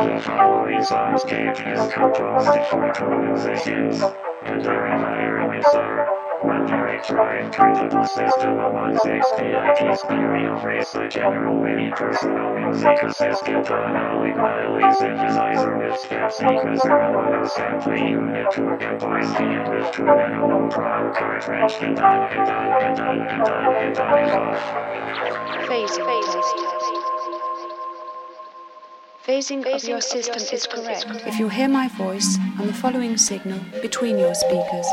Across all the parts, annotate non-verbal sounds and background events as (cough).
The following soundscape is composed for two musicians and their environment mixer. Director entered the system of 160 IT stereo research general many personal music assistant analog mildly synthesizer with step sequencer auto sampling unit to combine the with two analog drum cartridge and on and on and on and on and on and off. Phasing. Phasing of your system is correct if you hear my voice on the following signal between your speakers.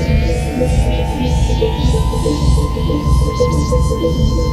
Thank you.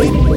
Wait.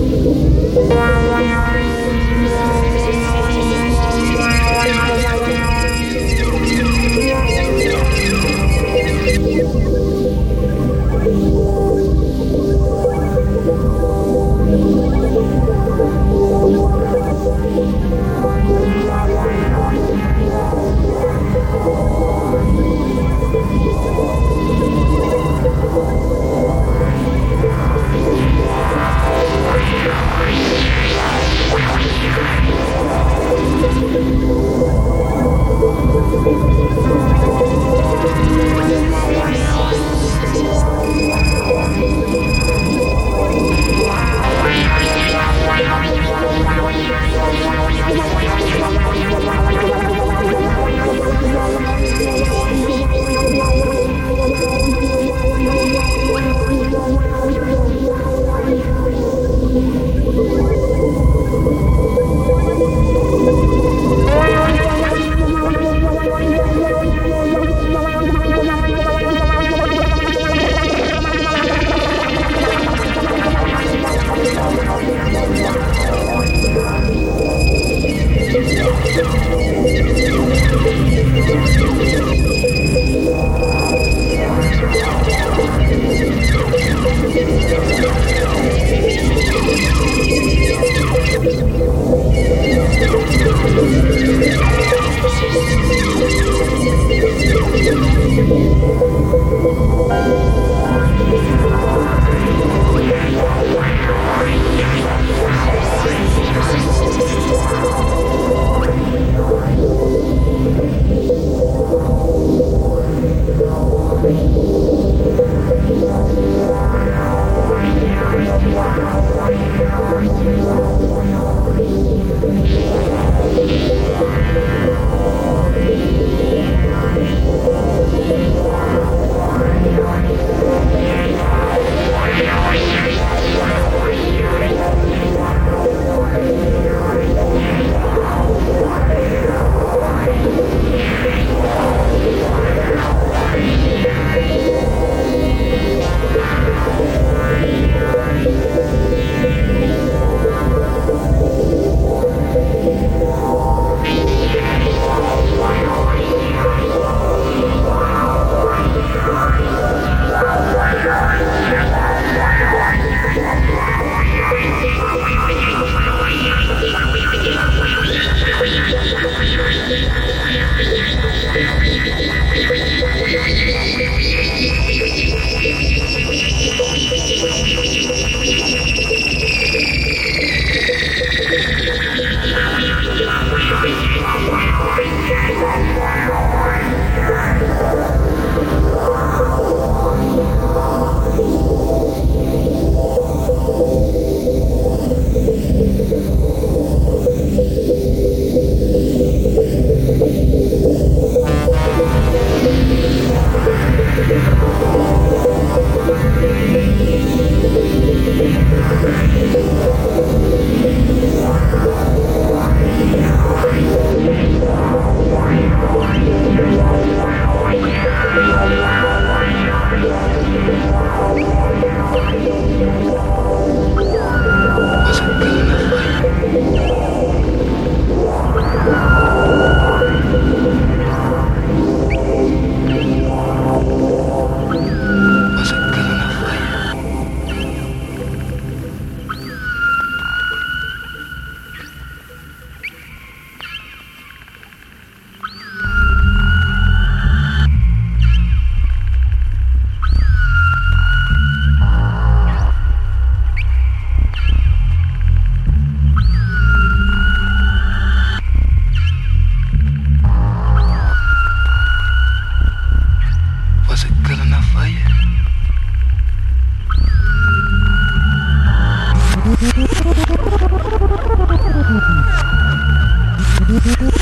Mm-hmm. (laughs)